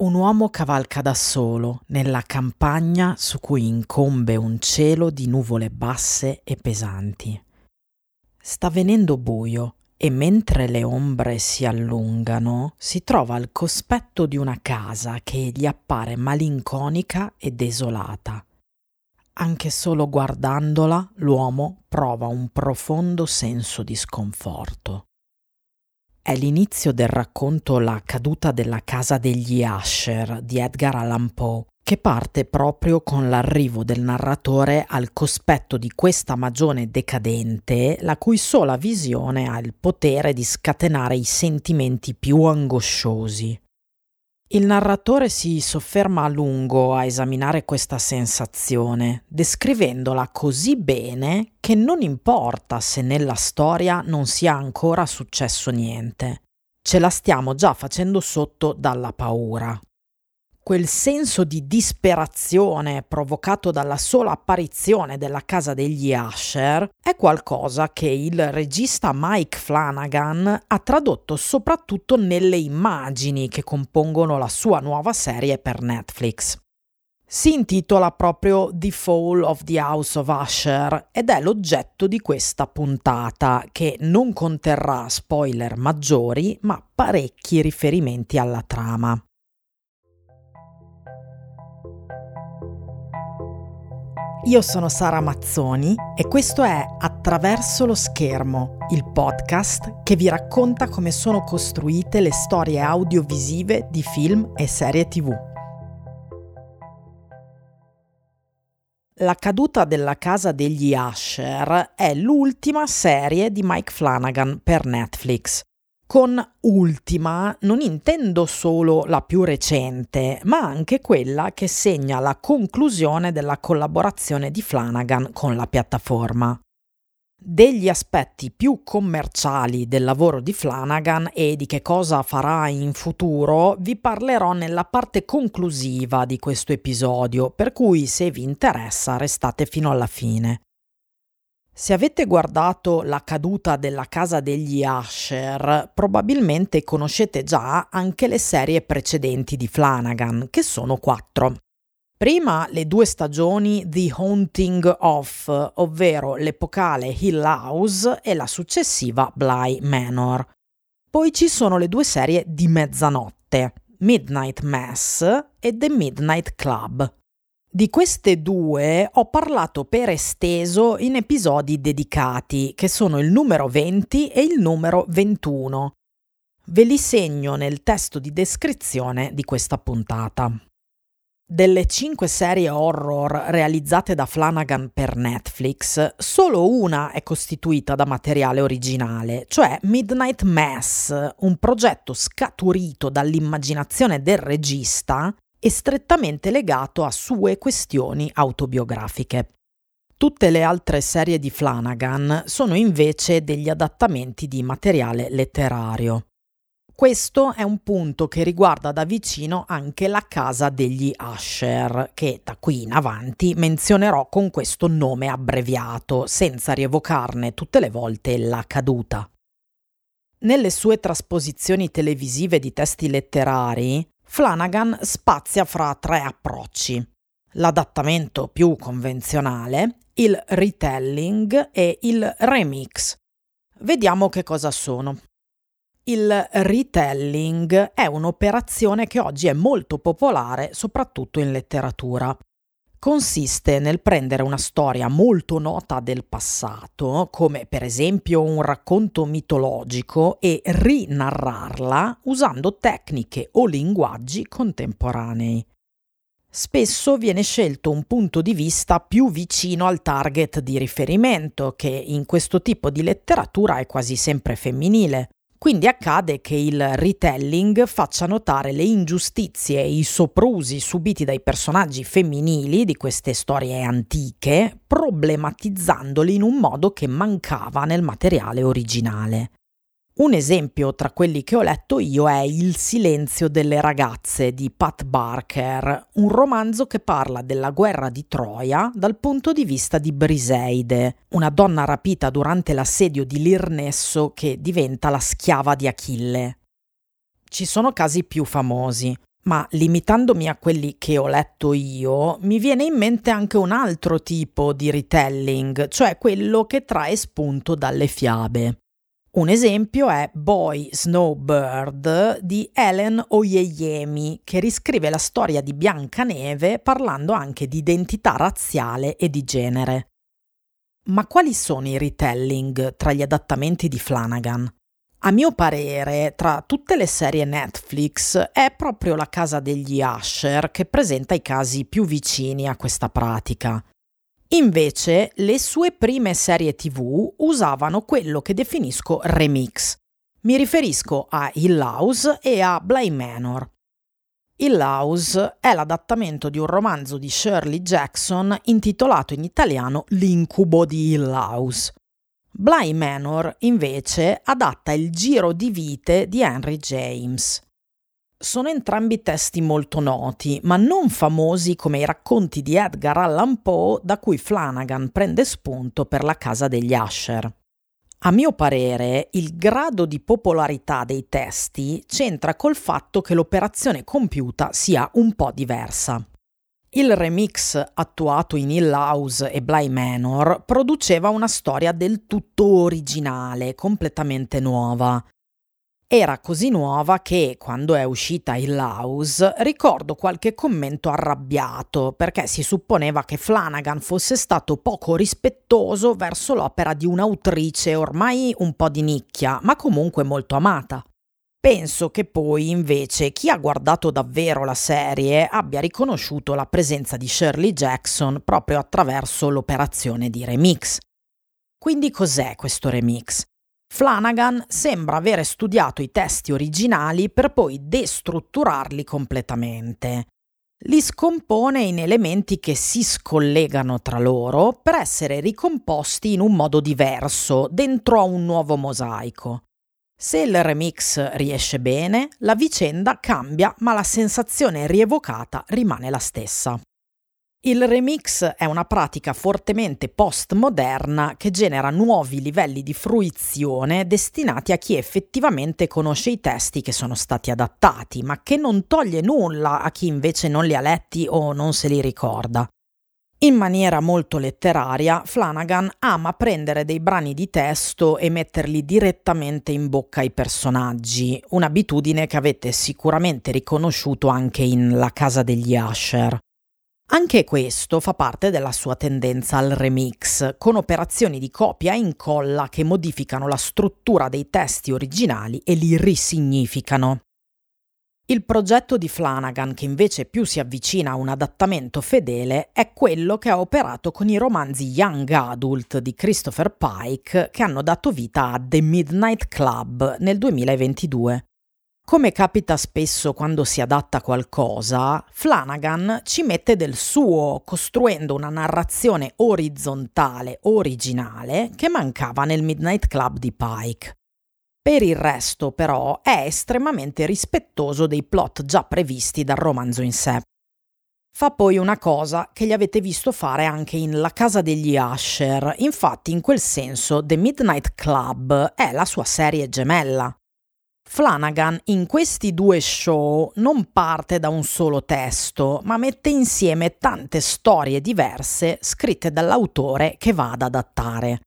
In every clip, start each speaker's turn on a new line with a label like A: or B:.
A: Un uomo cavalca da solo nella campagna su cui incombe un cielo di nuvole basse e pesanti. Sta venendo buio e mentre le ombre si allungano si trova al cospetto di una casa che gli appare malinconica e desolata. Anche solo guardandola l'uomo prova un profondo senso di sconforto. È l'inizio del racconto La caduta della casa degli Asher di Edgar Allan Poe, che parte proprio con l'arrivo del narratore al cospetto di questa magione decadente, la cui sola visione ha il potere di scatenare i sentimenti più angosciosi. Il narratore si sofferma a lungo a esaminare questa sensazione, descrivendola così bene che non importa se nella storia non sia ancora successo niente. Ce la stiamo già facendo sotto dalla paura quel senso di disperazione provocato dalla sola apparizione della casa degli Asher è qualcosa che il regista Mike Flanagan ha tradotto soprattutto nelle immagini che compongono la sua nuova serie per Netflix. Si intitola proprio The Fall of the House of Usher ed è l'oggetto di questa puntata che non conterrà spoiler maggiori ma parecchi riferimenti alla trama. Io sono Sara Mazzoni e questo è Attraverso lo schermo, il podcast che vi racconta come sono costruite le storie audiovisive di film e serie tv. La caduta della casa degli Asher è l'ultima serie di Mike Flanagan per Netflix con ultima non intendo solo la più recente, ma anche quella che segna la conclusione della collaborazione di Flanagan con la piattaforma. Degli aspetti più commerciali del lavoro di Flanagan e di che cosa farà in futuro vi parlerò nella parte conclusiva di questo episodio, per cui se vi interessa restate fino alla fine. Se avete guardato la caduta della casa degli Asher, probabilmente conoscete già anche le serie precedenti di Flanagan, che sono quattro. Prima le due stagioni The Haunting of, ovvero l'epocale Hill House e la successiva Bly Manor. Poi ci sono le due serie di mezzanotte, Midnight Mass e The Midnight Club. Di queste due ho parlato per esteso in episodi dedicati, che sono il numero 20 e il numero 21. Ve li segno nel testo di descrizione di questa puntata. Delle cinque serie horror realizzate da Flanagan per Netflix, solo una è costituita da materiale originale, cioè Midnight Mass, un progetto scaturito dall'immaginazione del regista e strettamente legato a sue questioni autobiografiche. Tutte le altre serie di Flanagan sono invece degli adattamenti di materiale letterario. Questo è un punto che riguarda da vicino anche la casa degli Asher, che da qui in avanti menzionerò con questo nome abbreviato, senza rievocarne tutte le volte la caduta. Nelle sue trasposizioni televisive di testi letterari, Flanagan spazia fra tre approcci. L'adattamento più convenzionale, il retelling e il remix. Vediamo che cosa sono. Il retelling è un'operazione che oggi è molto popolare soprattutto in letteratura consiste nel prendere una storia molto nota del passato, come per esempio un racconto mitologico, e rinarrarla usando tecniche o linguaggi contemporanei. Spesso viene scelto un punto di vista più vicino al target di riferimento, che in questo tipo di letteratura è quasi sempre femminile. Quindi accade che il retelling faccia notare le ingiustizie e i soprusi subiti dai personaggi femminili di queste storie antiche, problematizzandoli in un modo che mancava nel materiale originale. Un esempio tra quelli che ho letto io è Il silenzio delle ragazze di Pat Barker, un romanzo che parla della guerra di Troia dal punto di vista di Briseide, una donna rapita durante l'assedio di Lirnesso che diventa la schiava di Achille. Ci sono casi più famosi. Ma limitandomi a quelli che ho letto io, mi viene in mente anche un altro tipo di retelling, cioè quello che trae spunto dalle fiabe. Un esempio è Boy Snowbird di Ellen Oyeyemi, che riscrive la storia di Biancaneve parlando anche di identità razziale e di genere. Ma quali sono i retelling tra gli adattamenti di Flanagan? A mio parere, tra tutte le serie Netflix è proprio la casa degli Asher che presenta i casi più vicini a questa pratica. Invece, le sue prime serie TV usavano quello che definisco remix. Mi riferisco a Hill House e a Bly Manor. Hill House è l'adattamento di un romanzo di Shirley Jackson intitolato in italiano L'incubo di Hill House. Bly Manor, invece, adatta il giro di vite di Henry James. Sono entrambi testi molto noti, ma non famosi come i racconti di Edgar Allan Poe da cui Flanagan prende spunto per la casa degli Asher. A mio parere, il grado di popolarità dei testi c'entra col fatto che l'operazione compiuta sia un po' diversa. Il remix attuato in Hill House e Bly Manor produceva una storia del tutto originale, completamente nuova, era così nuova che, quando è uscita il House, ricordo qualche commento arrabbiato perché si supponeva che Flanagan fosse stato poco rispettoso verso l'opera di un'autrice ormai un po' di nicchia, ma comunque molto amata. Penso che poi invece chi ha guardato davvero la serie abbia riconosciuto la presenza di Shirley Jackson proprio attraverso l'operazione di remix. Quindi cos'è questo remix? Flanagan sembra avere studiato i testi originali per poi destrutturarli completamente. Li scompone in elementi che si scollegano tra loro per essere ricomposti in un modo diverso dentro a un nuovo mosaico. Se il remix riesce bene, la vicenda cambia ma la sensazione rievocata rimane la stessa. Il remix è una pratica fortemente postmoderna che genera nuovi livelli di fruizione destinati a chi effettivamente conosce i testi che sono stati adattati, ma che non toglie nulla a chi invece non li ha letti o non se li ricorda. In maniera molto letteraria, Flanagan ama prendere dei brani di testo e metterli direttamente in bocca ai personaggi, un'abitudine che avete sicuramente riconosciuto anche in La casa degli Asher. Anche questo fa parte della sua tendenza al remix, con operazioni di copia e incolla che modificano la struttura dei testi originali e li risignificano. Il progetto di Flanagan, che invece più si avvicina a un adattamento fedele, è quello che ha operato con i romanzi Young Adult di Christopher Pike, che hanno dato vita a The Midnight Club nel 2022. Come capita spesso quando si adatta qualcosa, Flanagan ci mette del suo, costruendo una narrazione orizzontale, originale, che mancava nel Midnight Club di Pike. Per il resto, però, è estremamente rispettoso dei plot già previsti dal romanzo in sé. Fa poi una cosa che gli avete visto fare anche in La casa degli Asher, infatti in quel senso The Midnight Club è la sua serie gemella. Flanagan in questi due show non parte da un solo testo, ma mette insieme tante storie diverse scritte dall'autore che va ad adattare.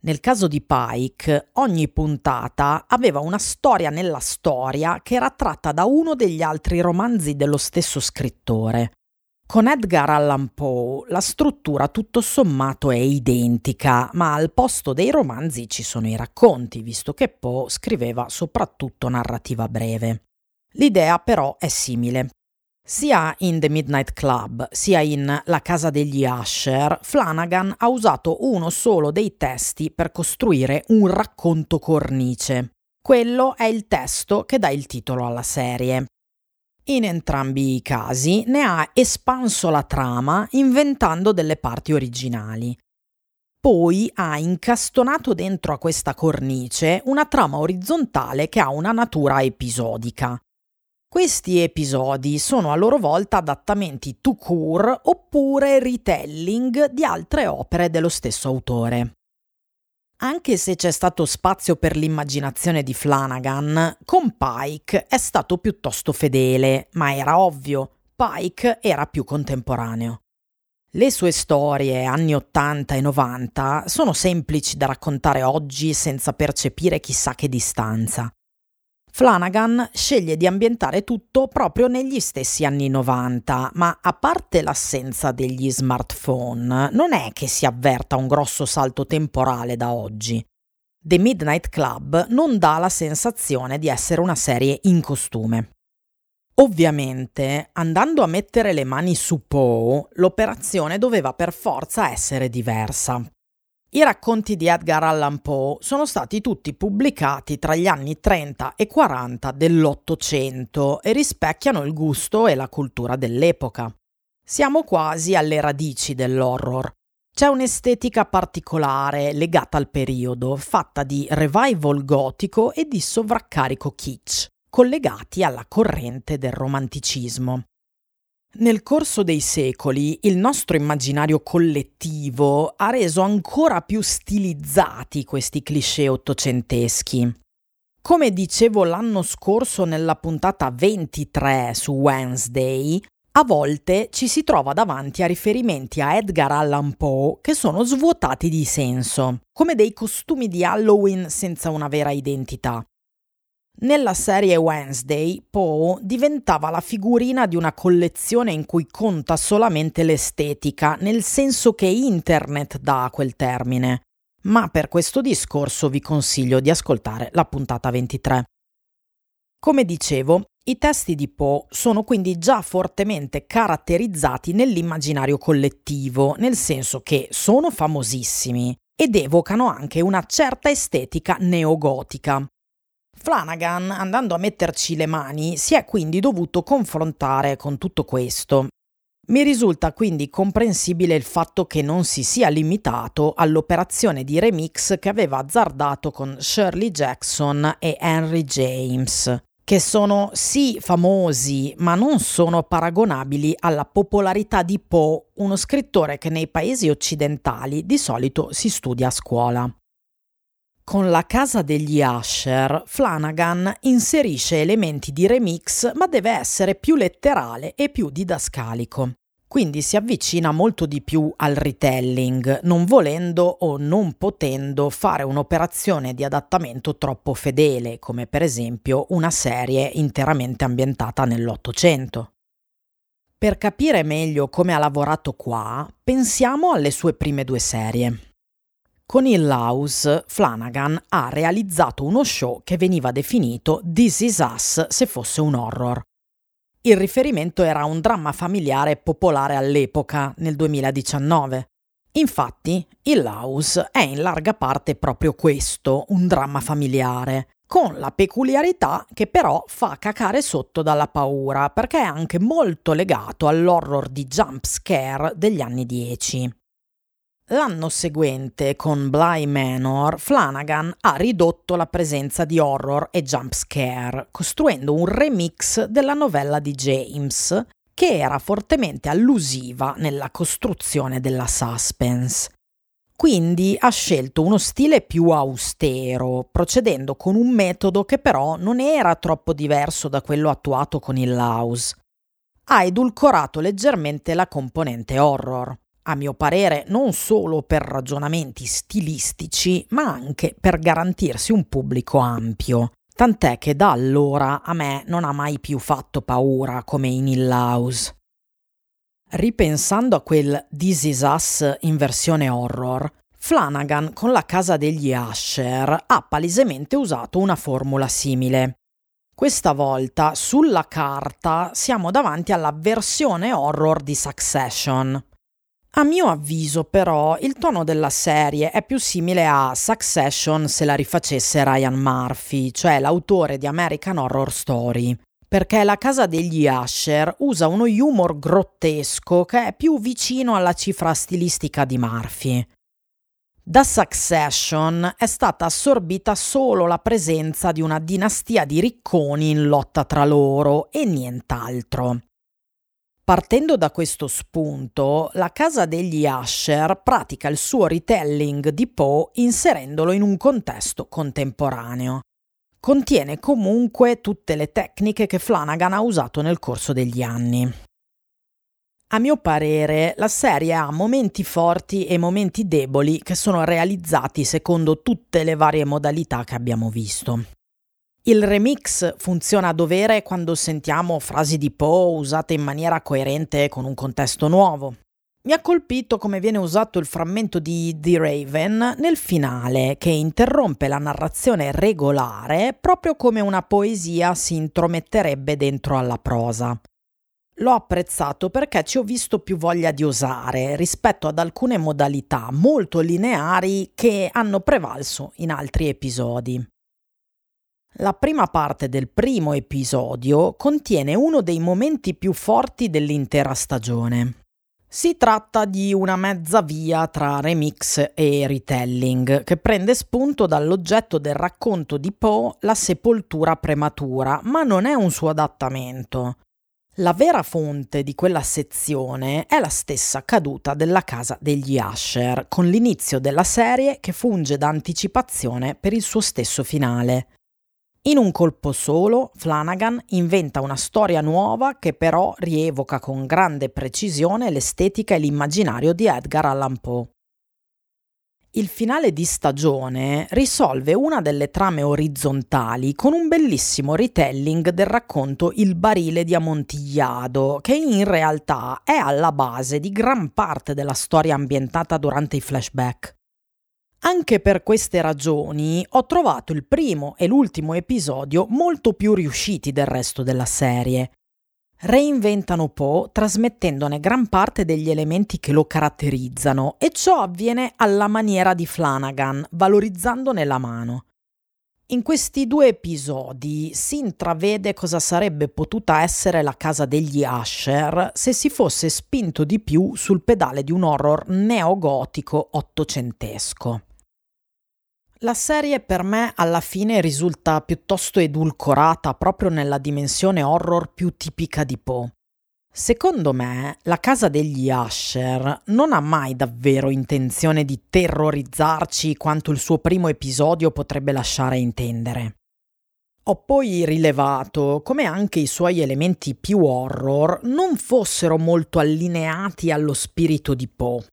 A: Nel caso di Pike, ogni puntata aveva una storia nella storia che era tratta da uno degli altri romanzi dello stesso scrittore. Con Edgar Allan Poe la struttura tutto sommato è identica, ma al posto dei romanzi ci sono i racconti, visto che Poe scriveva soprattutto narrativa breve. L'idea però è simile. Sia in The Midnight Club sia in La casa degli Asher, Flanagan ha usato uno solo dei testi per costruire un racconto cornice. Quello è il testo che dà il titolo alla serie. In entrambi i casi ne ha espanso la trama inventando delle parti originali. Poi ha incastonato dentro a questa cornice una trama orizzontale che ha una natura episodica. Questi episodi sono a loro volta adattamenti to cure oppure retelling di altre opere dello stesso autore. Anche se c'è stato spazio per l'immaginazione di Flanagan, con Pike è stato piuttosto fedele, ma era ovvio, Pike era più contemporaneo. Le sue storie, anni 80 e 90, sono semplici da raccontare oggi senza percepire chissà che distanza. Flanagan sceglie di ambientare tutto proprio negli stessi anni 90, ma a parte l'assenza degli smartphone, non è che si avverta un grosso salto temporale da oggi. The Midnight Club non dà la sensazione di essere una serie in costume. Ovviamente, andando a mettere le mani su Poe, l'operazione doveva per forza essere diversa. I racconti di Edgar Allan Poe sono stati tutti pubblicati tra gli anni 30 e 40 dell'Ottocento e rispecchiano il gusto e la cultura dell'epoca. Siamo quasi alle radici dell'horror. C'è un'estetica particolare legata al periodo, fatta di revival gotico e di sovraccarico kitsch, collegati alla corrente del romanticismo. Nel corso dei secoli il nostro immaginario collettivo ha reso ancora più stilizzati questi cliché ottocenteschi. Come dicevo l'anno scorso nella puntata 23 su Wednesday, a volte ci si trova davanti a riferimenti a Edgar Allan Poe che sono svuotati di senso, come dei costumi di Halloween senza una vera identità. Nella serie Wednesday, Poe diventava la figurina di una collezione in cui conta solamente l'estetica, nel senso che internet dà a quel termine. Ma per questo discorso vi consiglio di ascoltare la puntata 23. Come dicevo, i testi di Poe sono quindi già fortemente caratterizzati nell'immaginario collettivo, nel senso che sono famosissimi ed evocano anche una certa estetica neogotica, Flanagan, andando a metterci le mani, si è quindi dovuto confrontare con tutto questo. Mi risulta quindi comprensibile il fatto che non si sia limitato all'operazione di remix che aveva azzardato con Shirley Jackson e Henry James, che sono sì famosi, ma non sono paragonabili alla popolarità di Poe, uno scrittore che nei paesi occidentali di solito si studia a scuola. Con la casa degli Asher, Flanagan inserisce elementi di remix ma deve essere più letterale e più didascalico. Quindi si avvicina molto di più al retelling, non volendo o non potendo fare un'operazione di adattamento troppo fedele, come per esempio una serie interamente ambientata nell'Ottocento. Per capire meglio come ha lavorato qua, pensiamo alle sue prime due serie. Con il House, Flanagan ha realizzato uno show che veniva definito This Is Us se fosse un horror. Il riferimento era un dramma familiare popolare all'epoca, nel 2019. Infatti, il House è in larga parte proprio questo, un dramma familiare, con la peculiarità che però fa cacare sotto dalla paura, perché è anche molto legato all'horror di jump scare degli anni 10. L'anno seguente, con Bly Manor, Flanagan ha ridotto la presenza di horror e jump scare, costruendo un remix della novella di James, che era fortemente allusiva nella costruzione della suspense. Quindi ha scelto uno stile più austero, procedendo con un metodo che però non era troppo diverso da quello attuato con il House. Ha edulcorato leggermente la componente horror, a mio parere non solo per ragionamenti stilistici, ma anche per garantirsi un pubblico ampio. Tant'è che da allora a me non ha mai più fatto paura come in Hill House. Ripensando a quel This Is Us in versione horror, Flanagan con la casa degli Asher ha palesemente usato una formula simile. Questa volta sulla carta siamo davanti alla versione horror di Succession. A mio avviso, però, il tono della serie è più simile a Succession se la rifacesse Ryan Murphy, cioè l'autore di American Horror Story, perché la casa degli Asher usa uno humor grottesco che è più vicino alla cifra stilistica di Murphy. Da Succession è stata assorbita solo la presenza di una dinastia di ricconi in lotta tra loro e nient'altro. Partendo da questo spunto, la casa degli Asher pratica il suo retelling di Poe inserendolo in un contesto contemporaneo. Contiene comunque tutte le tecniche che Flanagan ha usato nel corso degli anni. A mio parere, la serie ha momenti forti e momenti deboli che sono realizzati secondo tutte le varie modalità che abbiamo visto. Il remix funziona a dovere quando sentiamo frasi di Poe usate in maniera coerente con un contesto nuovo. Mi ha colpito come viene usato il frammento di The Raven nel finale, che interrompe la narrazione regolare proprio come una poesia si intrometterebbe dentro alla prosa. L'ho apprezzato perché ci ho visto più voglia di osare rispetto ad alcune modalità molto lineari che hanno prevalso in altri episodi. La prima parte del primo episodio contiene uno dei momenti più forti dell'intera stagione. Si tratta di una mezza via tra remix e retelling, che prende spunto dall'oggetto del racconto di Poe, la sepoltura prematura, ma non è un suo adattamento. La vera fonte di quella sezione è la stessa caduta della casa degli Asher, con l'inizio della serie che funge da anticipazione per il suo stesso finale. In un colpo solo, Flanagan inventa una storia nuova che però rievoca con grande precisione l'estetica e l'immaginario di Edgar Allan Poe. Il finale di stagione risolve una delle trame orizzontali con un bellissimo retelling del racconto Il barile di Amontillado, che in realtà è alla base di gran parte della storia ambientata durante i flashback. Anche per queste ragioni ho trovato il primo e l'ultimo episodio molto più riusciti del resto della serie, reinventano Poe trasmettendone gran parte degli elementi che lo caratterizzano e ciò avviene alla maniera di Flanagan, valorizzandone la mano. In questi due episodi si intravede cosa sarebbe potuta essere la casa degli Asher se si fosse spinto di più sul pedale di un horror neogotico ottocentesco. La serie per me alla fine risulta piuttosto edulcorata proprio nella dimensione horror più tipica di Poe. Secondo me, la casa degli Asher non ha mai davvero intenzione di terrorizzarci quanto il suo primo episodio potrebbe lasciare intendere. Ho poi rilevato come anche i suoi elementi più horror non fossero molto allineati allo spirito di Poe.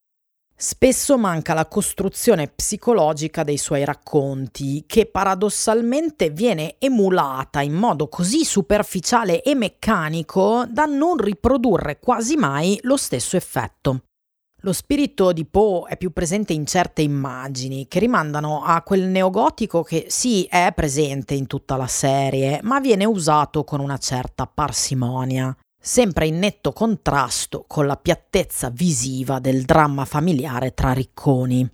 A: Spesso manca la costruzione psicologica dei suoi racconti, che paradossalmente viene emulata in modo così superficiale e meccanico da non riprodurre quasi mai lo stesso effetto. Lo spirito di Poe è più presente in certe immagini che rimandano a quel neogotico che sì è presente in tutta la serie, ma viene usato con una certa parsimonia sempre in netto contrasto con la piattezza visiva del dramma familiare tra ricconi.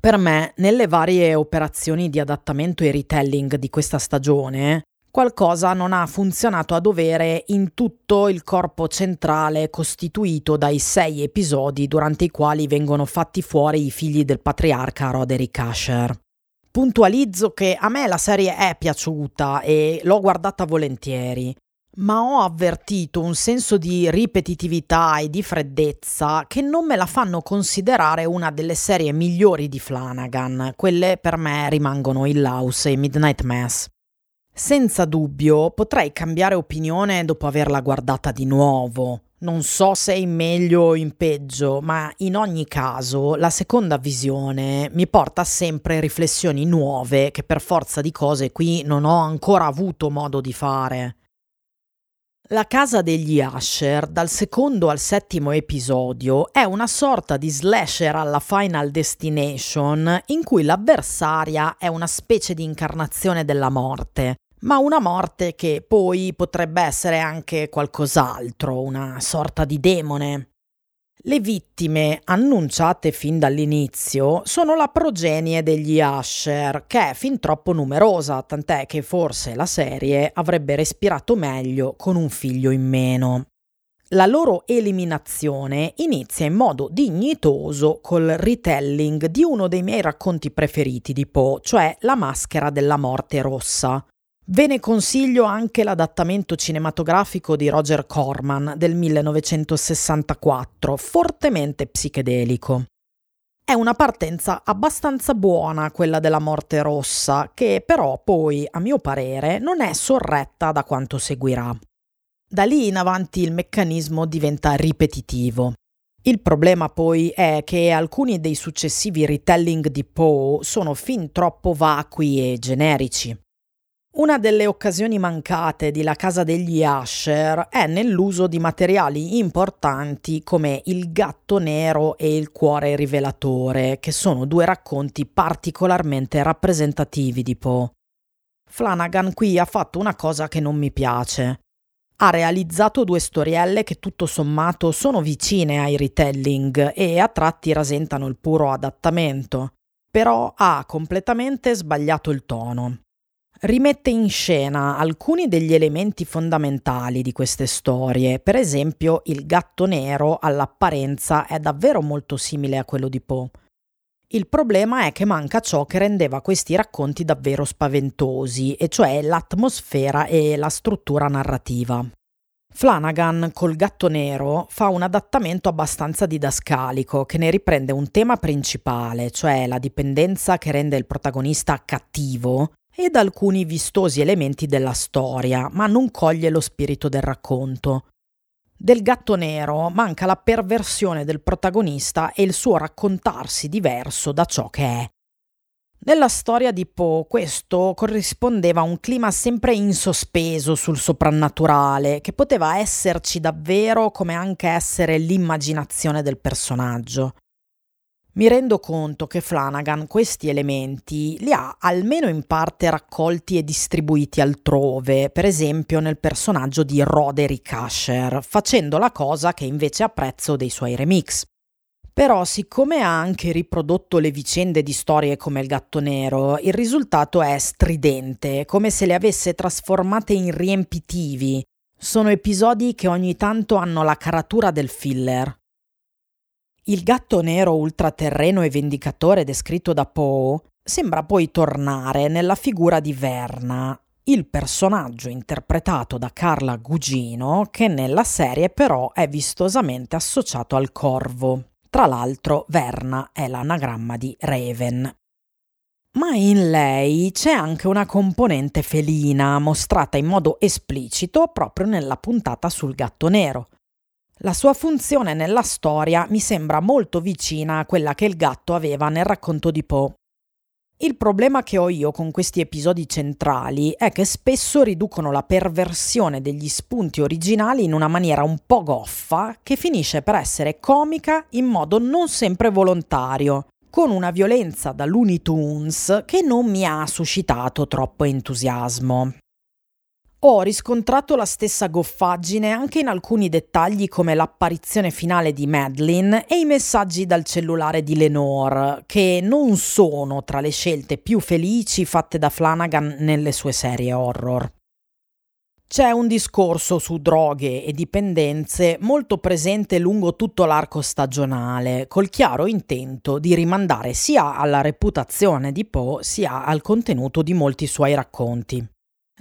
A: Per me, nelle varie operazioni di adattamento e retelling di questa stagione, qualcosa non ha funzionato a dovere in tutto il corpo centrale costituito dai sei episodi durante i quali vengono fatti fuori i figli del patriarca Roderick Asher. Puntualizzo che a me la serie è piaciuta e l'ho guardata volentieri, ma ho avvertito un senso di ripetitività e di freddezza che non me la fanno considerare una delle serie migliori di Flanagan. Quelle per me rimangono Hill House e Midnight Mass. Senza dubbio potrei cambiare opinione dopo averla guardata di nuovo. Non so se in meglio o in peggio, ma in ogni caso la seconda visione mi porta sempre riflessioni nuove che per forza di cose qui non ho ancora avuto modo di fare. La casa degli Asher, dal secondo al settimo episodio, è una sorta di slasher alla Final Destination in cui l'avversaria è una specie di incarnazione della morte, ma una morte che poi potrebbe essere anche qualcos'altro, una sorta di demone. Le vittime, annunciate fin dall'inizio, sono la progenie degli Asher, che è fin troppo numerosa, tant'è che forse la serie avrebbe respirato meglio con un figlio in meno. La loro eliminazione inizia in modo dignitoso col retelling di uno dei miei racconti preferiti di Poe, cioè La maschera della morte rossa. Ve ne consiglio anche l'adattamento cinematografico di Roger Corman del 1964, fortemente psichedelico. È una partenza abbastanza buona quella della morte rossa, che però poi, a mio parere, non è sorretta da quanto seguirà. Da lì in avanti il meccanismo diventa ripetitivo. Il problema poi è che alcuni dei successivi retelling di Poe sono fin troppo vacui e generici. Una delle occasioni mancate di La casa degli Asher è nell'uso di materiali importanti come Il gatto nero e Il cuore rivelatore, che sono due racconti particolarmente rappresentativi di Poe. Flanagan qui ha fatto una cosa che non mi piace. Ha realizzato due storielle che tutto sommato sono vicine ai retelling e a tratti rasentano il puro adattamento, però ha completamente sbagliato il tono rimette in scena alcuni degli elementi fondamentali di queste storie. Per esempio, il gatto nero all'apparenza è davvero molto simile a quello di Poe. Il problema è che manca ciò che rendeva questi racconti davvero spaventosi, e cioè l'atmosfera e la struttura narrativa. Flanagan col gatto nero fa un adattamento abbastanza didascalico che ne riprende un tema principale, cioè la dipendenza che rende il protagonista cattivo, ed alcuni vistosi elementi della storia, ma non coglie lo spirito del racconto. Del gatto nero manca la perversione del protagonista e il suo raccontarsi diverso da ciò che è. Nella storia di Poe questo corrispondeva a un clima sempre in sospeso sul soprannaturale, che poteva esserci davvero come anche essere l'immaginazione del personaggio. Mi rendo conto che Flanagan questi elementi li ha almeno in parte raccolti e distribuiti altrove, per esempio nel personaggio di Roderick Asher, facendo la cosa che invece apprezzo dei suoi remix. Però, siccome ha anche riprodotto le vicende di storie come il gatto nero, il risultato è stridente, come se le avesse trasformate in riempitivi. Sono episodi che ogni tanto hanno la caratura del filler, il gatto nero ultraterreno e vendicatore descritto da Poe sembra poi tornare nella figura di Verna, il personaggio interpretato da Carla Gugino che nella serie però è vistosamente associato al corvo. Tra l'altro Verna è l'anagramma di Raven. Ma in lei c'è anche una componente felina mostrata in modo esplicito proprio nella puntata sul gatto nero. La sua funzione nella storia mi sembra molto vicina a quella che il gatto aveva nel racconto di Poe. Il problema che ho io con questi episodi centrali è che spesso riducono la perversione degli spunti originali in una maniera un po' goffa che finisce per essere comica in modo non sempre volontario, con una violenza da Looney Tunes che non mi ha suscitato troppo entusiasmo. Ho riscontrato la stessa goffaggine anche in alcuni dettagli come l'apparizione finale di Madeline e i messaggi dal cellulare di Lenore, che non sono tra le scelte più felici fatte da Flanagan nelle sue serie horror. C'è un discorso su droghe e dipendenze molto presente lungo tutto l'arco stagionale, col chiaro intento di rimandare sia alla reputazione di Poe sia al contenuto di molti suoi racconti.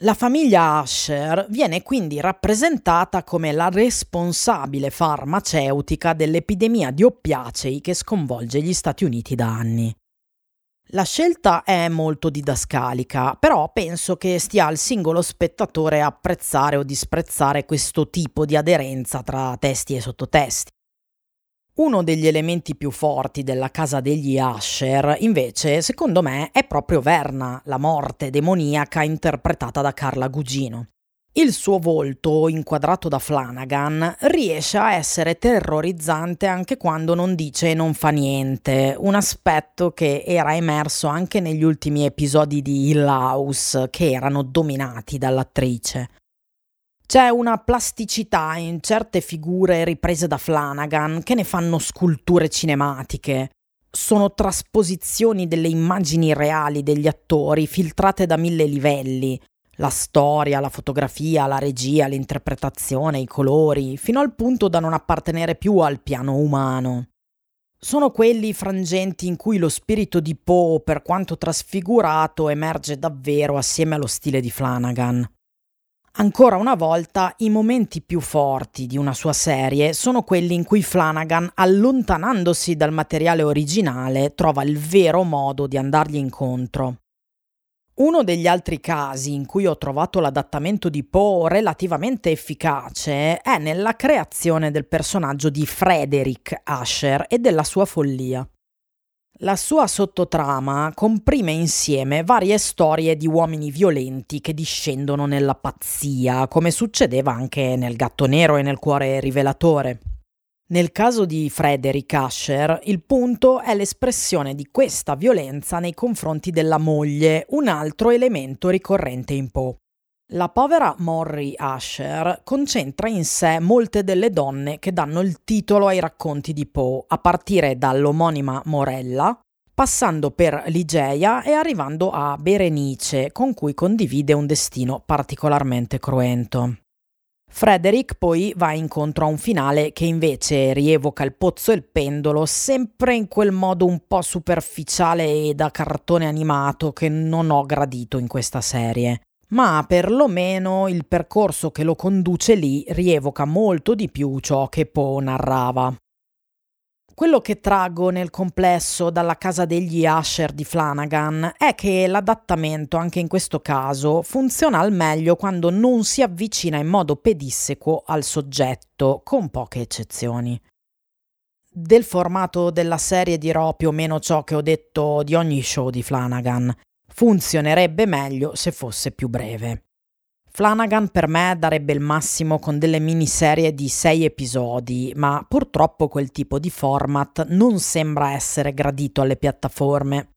A: La famiglia Asher viene quindi rappresentata come la responsabile farmaceutica dell'epidemia di oppiacei che sconvolge gli Stati Uniti da anni. La scelta è molto didascalica, però penso che stia al singolo spettatore apprezzare o disprezzare questo tipo di aderenza tra testi e sottotesti. Uno degli elementi più forti della casa degli Asher, invece, secondo me, è proprio Verna, la morte demoniaca interpretata da Carla Gugino. Il suo volto, inquadrato da Flanagan, riesce a essere terrorizzante anche quando non dice e non fa niente, un aspetto che era emerso anche negli ultimi episodi di Hill House, che erano dominati dall'attrice. C'è una plasticità in certe figure riprese da Flanagan che ne fanno sculture cinematiche. Sono trasposizioni delle immagini reali degli attori filtrate da mille livelli. La storia, la fotografia, la regia, l'interpretazione, i colori, fino al punto da non appartenere più al piano umano. Sono quelli frangenti in cui lo spirito di Poe, per quanto trasfigurato, emerge davvero assieme allo stile di Flanagan. Ancora una volta, i momenti più forti di una sua serie sono quelli in cui Flanagan, allontanandosi dal materiale originale, trova il vero modo di andargli incontro. Uno degli altri casi in cui ho trovato l'adattamento di Poe relativamente efficace è nella creazione del personaggio di Frederick Asher e della sua follia. La sua sottotrama comprime insieme varie storie di uomini violenti che discendono nella pazzia, come succedeva anche nel Gatto Nero e nel Cuore Rivelatore. Nel caso di Frederick Asher, il punto è l'espressione di questa violenza nei confronti della moglie, un altro elemento ricorrente in Poe. La povera Morrie Asher concentra in sé molte delle donne che danno il titolo ai racconti di Poe, a partire dall'omonima Morella, passando per Ligeia e arrivando a Berenice, con cui condivide un destino particolarmente cruento. Frederick poi va incontro a un finale che invece rievoca il pozzo e il pendolo, sempre in quel modo un po' superficiale e da cartone animato che non ho gradito in questa serie. Ma perlomeno il percorso che lo conduce lì rievoca molto di più ciò che Poe narrava. Quello che traggo nel complesso dalla casa degli Asher di Flanagan è che l'adattamento, anche in questo caso, funziona al meglio quando non si avvicina in modo pedissequo al soggetto, con poche eccezioni. Del formato della serie dirò più o meno ciò che ho detto di ogni show di Flanagan. Funzionerebbe meglio se fosse più breve. Flanagan per me darebbe il massimo con delle miniserie di sei episodi, ma purtroppo quel tipo di format non sembra essere gradito alle piattaforme.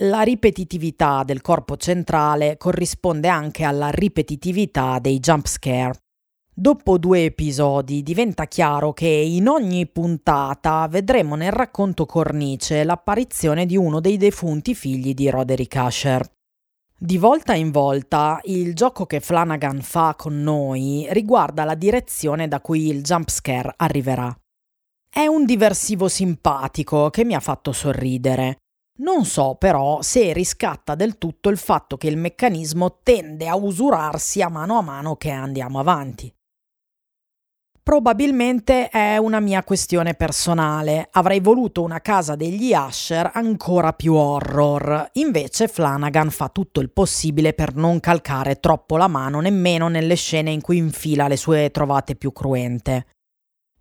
A: La ripetitività del corpo centrale corrisponde anche alla ripetitività dei jump scare. Dopo due episodi diventa chiaro che in ogni puntata vedremo nel racconto cornice l'apparizione di uno dei defunti figli di Roderick Asher. Di volta in volta il gioco che Flanagan fa con noi riguarda la direzione da cui il jumpscare arriverà. È un diversivo simpatico che mi ha fatto sorridere. Non so però se riscatta del tutto il fatto che il meccanismo tende a usurarsi a mano a mano che andiamo avanti. Probabilmente è una mia questione personale. Avrei voluto una casa degli Asher ancora più horror. Invece Flanagan fa tutto il possibile per non calcare troppo la mano nemmeno nelle scene in cui infila le sue trovate più cruente.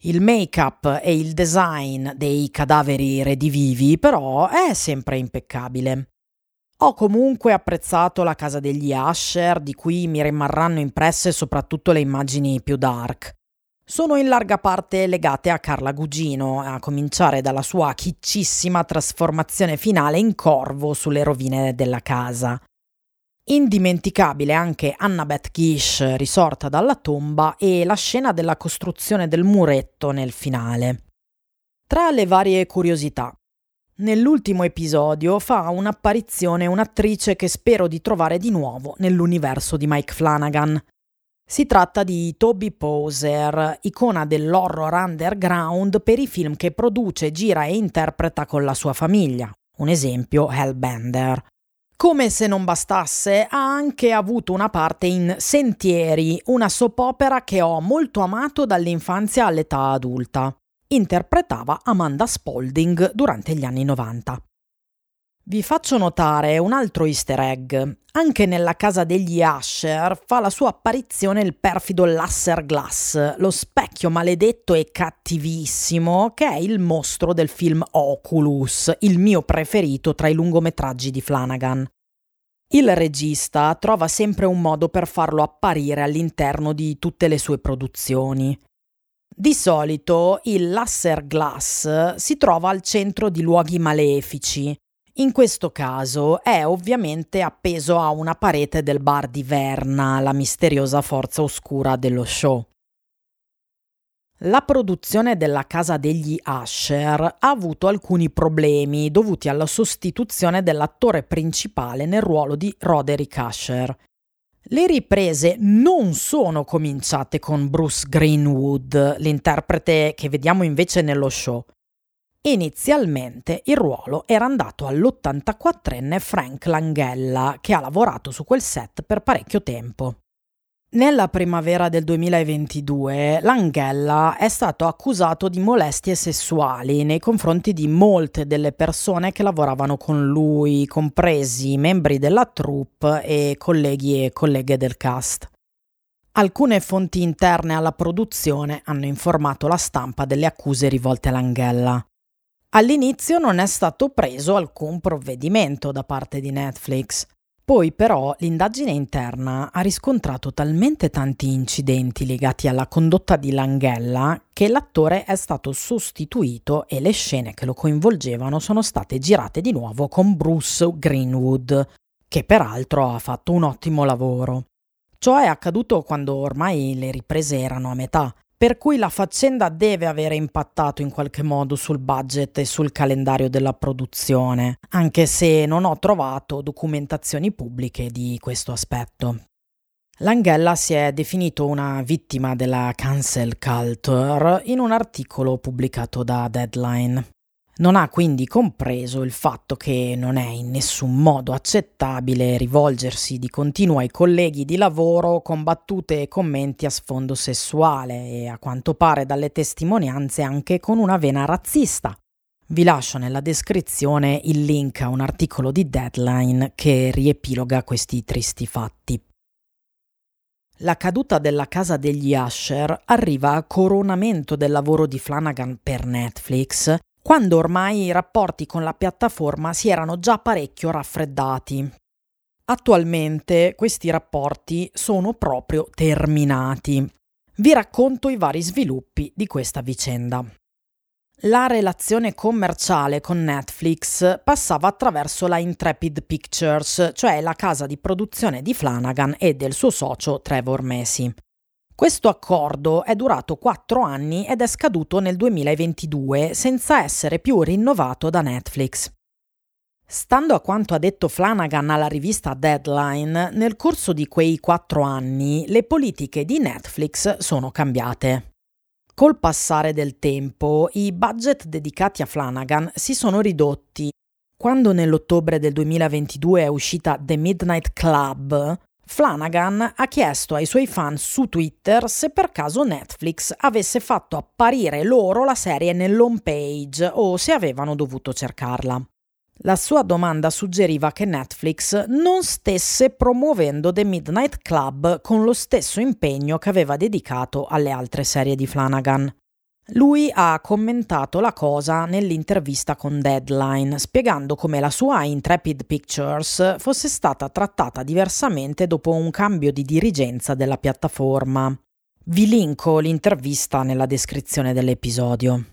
A: Il make-up e il design dei cadaveri redivivi però è sempre impeccabile. Ho comunque apprezzato la casa degli Asher, di cui mi rimarranno impresse soprattutto le immagini più dark sono in larga parte legate a Carla Gugino, a cominciare dalla sua chiccissima trasformazione finale in corvo sulle rovine della casa. Indimenticabile anche Annabeth Gish risorta dalla tomba e la scena della costruzione del muretto nel finale. Tra le varie curiosità, nell'ultimo episodio fa un'apparizione un'attrice che spero di trovare di nuovo nell'universo di Mike Flanagan. Si tratta di Toby Poser, icona dell'horror underground per i film che produce, gira e interpreta con la sua famiglia. Un esempio, Hellbender. Come se non bastasse, ha anche avuto una parte in Sentieri, una soap opera che ho molto amato dall'infanzia all'età adulta. Interpretava Amanda Spalding durante gli anni 90. Vi faccio notare un altro easter egg. Anche nella casa degli Asher fa la sua apparizione il perfido Lasser Glass, lo specchio maledetto e cattivissimo che è il mostro del film Oculus, il mio preferito tra i lungometraggi di Flanagan. Il regista trova sempre un modo per farlo apparire all'interno di tutte le sue produzioni. Di solito il Lasser Glass si trova al centro di luoghi malefici, in questo caso è ovviamente appeso a una parete del bar di Verna, la misteriosa forza oscura dello show. La produzione della casa degli Asher ha avuto alcuni problemi dovuti alla sostituzione dell'attore principale nel ruolo di Roderick Asher. Le riprese non sono cominciate con Bruce Greenwood, l'interprete che vediamo invece nello show, Inizialmente il ruolo era andato all'84enne Frank Langella, che ha lavorato su quel set per parecchio tempo. Nella primavera del 2022 Langella è stato accusato di molestie sessuali nei confronti di molte delle persone che lavoravano con lui, compresi membri della troupe e colleghi e colleghe del cast. Alcune fonti interne alla produzione hanno informato la stampa delle accuse rivolte a Langella. All'inizio non è stato preso alcun provvedimento da parte di Netflix. Poi però l'indagine interna ha riscontrato talmente tanti incidenti legati alla condotta di Langhella che l'attore è stato sostituito e le scene che lo coinvolgevano sono state girate di nuovo con Bruce Greenwood, che peraltro ha fatto un ottimo lavoro. Ciò è accaduto quando ormai le riprese erano a metà per cui la faccenda deve avere impattato in qualche modo sul budget e sul calendario della produzione, anche se non ho trovato documentazioni pubbliche di questo aspetto. Langhella si è definito una vittima della cancel culture in un articolo pubblicato da Deadline. Non ha quindi compreso il fatto che non è in nessun modo accettabile rivolgersi di continuo ai colleghi di lavoro con battute e commenti a sfondo sessuale e a quanto pare dalle testimonianze anche con una vena razzista. Vi lascio nella descrizione il link a un articolo di Deadline che riepiloga questi tristi fatti. La caduta della casa degli Usher arriva a coronamento del lavoro di Flanagan per Netflix quando ormai i rapporti con la piattaforma si erano già parecchio raffreddati. Attualmente questi rapporti sono proprio terminati. Vi racconto i vari sviluppi di questa vicenda. La relazione commerciale con Netflix passava attraverso la Intrepid Pictures, cioè la casa di produzione di Flanagan e del suo socio Trevor Messi. Questo accordo è durato quattro anni ed è scaduto nel 2022 senza essere più rinnovato da Netflix. Stando a quanto ha detto Flanagan alla rivista Deadline, nel corso di quei quattro anni le politiche di Netflix sono cambiate. Col passare del tempo, i budget dedicati a Flanagan si sono ridotti. Quando nell'ottobre del 2022 è uscita The Midnight Club, Flanagan ha chiesto ai suoi fan su Twitter se per caso Netflix avesse fatto apparire loro la serie nell'home page o se avevano dovuto cercarla. La sua domanda suggeriva che Netflix non stesse promuovendo The Midnight Club con lo stesso impegno che aveva dedicato alle altre serie di Flanagan. Lui ha commentato la cosa nell'intervista con Deadline, spiegando come la sua Intrepid Pictures fosse stata trattata diversamente dopo un cambio di dirigenza della piattaforma. Vi linko l'intervista nella descrizione dell'episodio.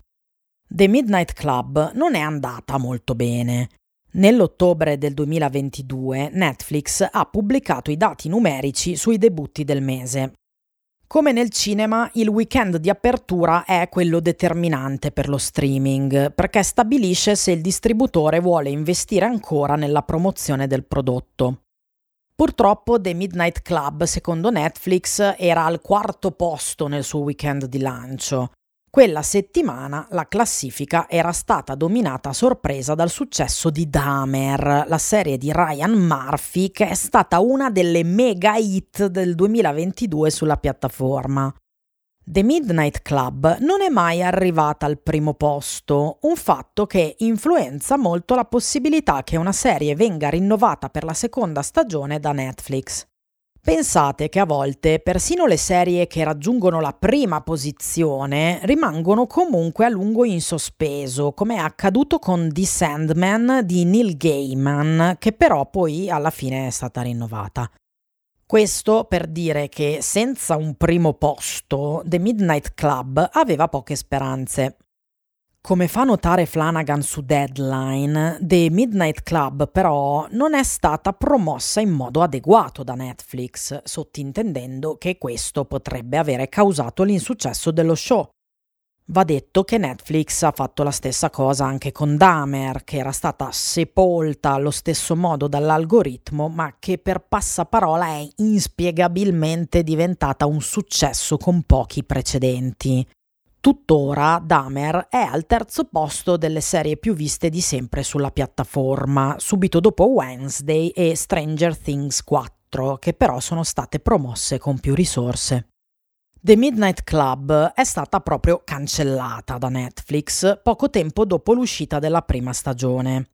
A: The Midnight Club non è andata molto bene. Nell'ottobre del 2022 Netflix ha pubblicato i dati numerici sui debutti del mese. Come nel cinema, il weekend di apertura è quello determinante per lo streaming, perché stabilisce se il distributore vuole investire ancora nella promozione del prodotto. Purtroppo The Midnight Club, secondo Netflix, era al quarto posto nel suo weekend di lancio, quella settimana la classifica era stata dominata a sorpresa dal successo di Dahmer, la serie di Ryan Murphy che è stata una delle mega hit del 2022 sulla piattaforma. The Midnight Club non è mai arrivata al primo posto, un fatto che influenza molto la possibilità che una serie venga rinnovata per la seconda stagione da Netflix. Pensate che a volte persino le serie che raggiungono la prima posizione rimangono comunque a lungo in sospeso, come è accaduto con The Sandman di Neil Gaiman, che però poi alla fine è stata rinnovata. Questo per dire che senza un primo posto The Midnight Club aveva poche speranze. Come fa notare Flanagan su Deadline, The Midnight Club però non è stata promossa in modo adeguato da Netflix, sottintendendo che questo potrebbe avere causato l'insuccesso dello show. Va detto che Netflix ha fatto la stessa cosa anche con Dahmer, che era stata sepolta allo stesso modo dall'algoritmo, ma che per passaparola è inspiegabilmente diventata un successo con pochi precedenti. Tuttora Dahmer è al terzo posto delle serie più viste di sempre sulla piattaforma, subito dopo Wednesday e Stranger Things 4, che però sono state promosse con più risorse. The Midnight Club è stata proprio cancellata da Netflix poco tempo dopo l'uscita della prima stagione.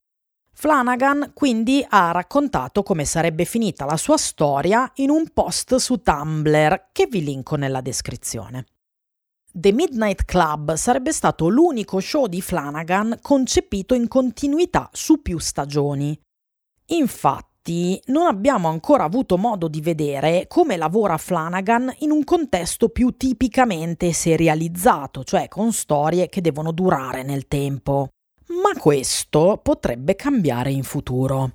A: Flanagan quindi ha raccontato come sarebbe finita la sua storia in un post su Tumblr che vi linko nella descrizione. The Midnight Club sarebbe stato l'unico show di Flanagan concepito in continuità su più stagioni. Infatti, non abbiamo ancora avuto modo di vedere come lavora Flanagan in un contesto più tipicamente serializzato, cioè con storie che devono durare nel tempo. Ma questo potrebbe cambiare in futuro.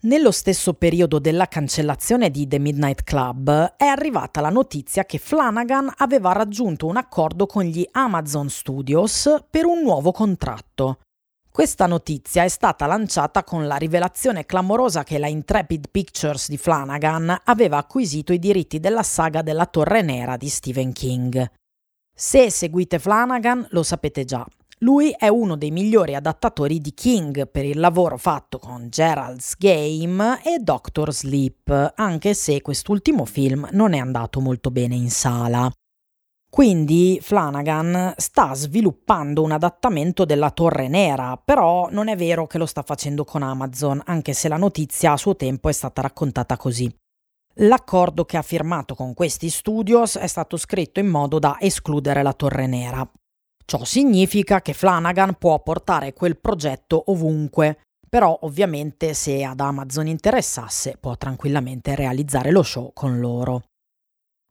A: Nello stesso periodo della cancellazione di The Midnight Club è arrivata la notizia che Flanagan aveva raggiunto un accordo con gli Amazon Studios per un nuovo contratto. Questa notizia è stata lanciata con la rivelazione clamorosa che la Intrepid Pictures di Flanagan aveva acquisito i diritti della saga della Torre Nera di Stephen King. Se seguite Flanagan lo sapete già, lui è uno dei migliori adattatori di King per il lavoro fatto con Gerald's Game e Doctor Sleep, anche se quest'ultimo film non è andato molto bene in sala. Quindi Flanagan sta sviluppando un adattamento della Torre Nera, però non è vero che lo sta facendo con Amazon, anche se la notizia a suo tempo è stata raccontata così. L'accordo che ha firmato con questi studios è stato scritto in modo da escludere la Torre Nera. Ciò significa che Flanagan può portare quel progetto ovunque, però ovviamente se ad Amazon interessasse può tranquillamente realizzare lo show con loro.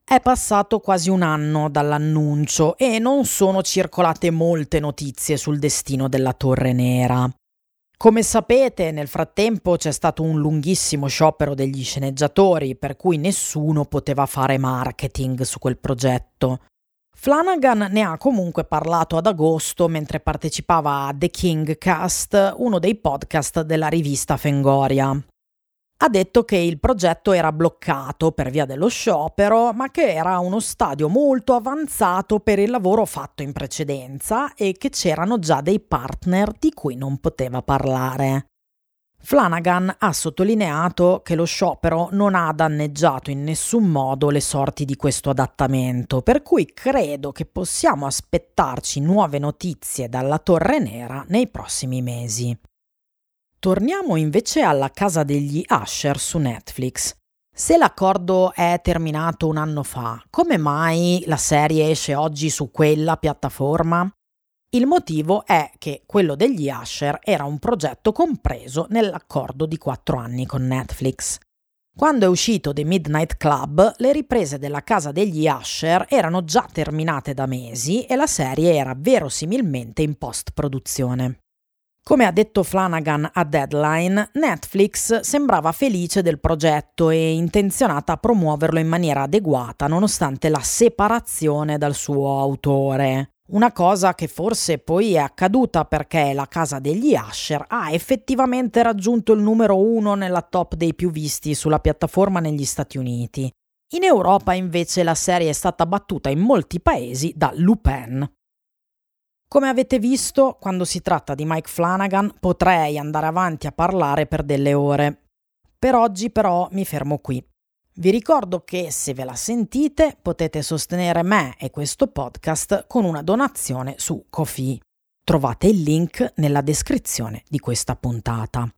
A: È passato quasi un anno dall'annuncio e non sono circolate molte notizie sul destino della Torre Nera. Come sapete, nel frattempo c'è stato un lunghissimo sciopero degli sceneggiatori, per cui nessuno poteva fare marketing su quel progetto. Flanagan ne ha comunque parlato ad agosto mentre partecipava a The King Cast, uno dei podcast della rivista Fengoria ha detto che il progetto era bloccato per via dello sciopero, ma che era uno stadio molto avanzato per il lavoro fatto in precedenza e che c'erano già dei partner di cui non poteva parlare. Flanagan ha sottolineato che lo sciopero non ha danneggiato in nessun modo le sorti di questo adattamento, per cui credo che possiamo aspettarci nuove notizie dalla Torre Nera nei prossimi mesi. Torniamo invece alla casa degli Asher su Netflix. Se l'accordo è terminato un anno fa, come mai la serie esce oggi su quella piattaforma? Il motivo è che quello degli Asher era un progetto compreso nell'accordo di quattro anni con Netflix. Quando è uscito The Midnight Club, le riprese della casa degli Asher erano già terminate da mesi e la serie era verosimilmente in post-produzione. Come ha detto Flanagan a Deadline, Netflix sembrava felice del progetto e intenzionata a promuoverlo in maniera adeguata nonostante la separazione dal suo autore. Una cosa che forse poi è accaduta perché la casa degli Asher ha effettivamente raggiunto il numero uno nella top dei più visti sulla piattaforma negli Stati Uniti. In Europa invece la serie è stata battuta in molti paesi da Lupin. Come avete visto, quando si tratta di Mike Flanagan potrei andare avanti a parlare per delle ore. Per oggi però mi fermo qui. Vi ricordo che se ve la sentite potete sostenere me e questo podcast con una donazione su Kofi. Trovate il link nella descrizione di questa puntata.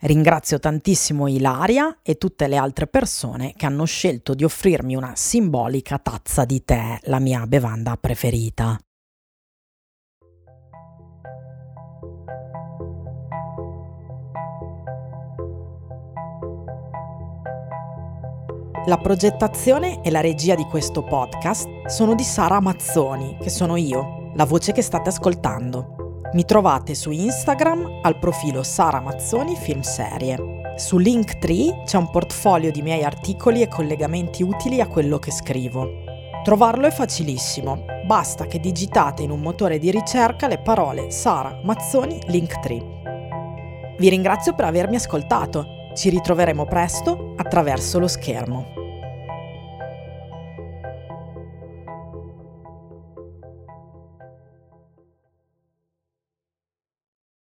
A: Ringrazio tantissimo Ilaria e tutte le altre persone che hanno scelto di offrirmi una simbolica tazza di tè, la mia bevanda preferita. La progettazione e la regia di questo podcast sono di Sara Mazzoni, che sono io, la voce che state ascoltando. Mi trovate su Instagram al profilo Sara Mazzoni Film Serie. Su Linktree c'è un portfolio di miei articoli e collegamenti utili a quello che scrivo. Trovarlo è facilissimo, basta che digitate in un motore di ricerca le parole Sara Mazzoni Linktree. Vi ringrazio per avermi ascoltato, ci ritroveremo presto attraverso lo schermo.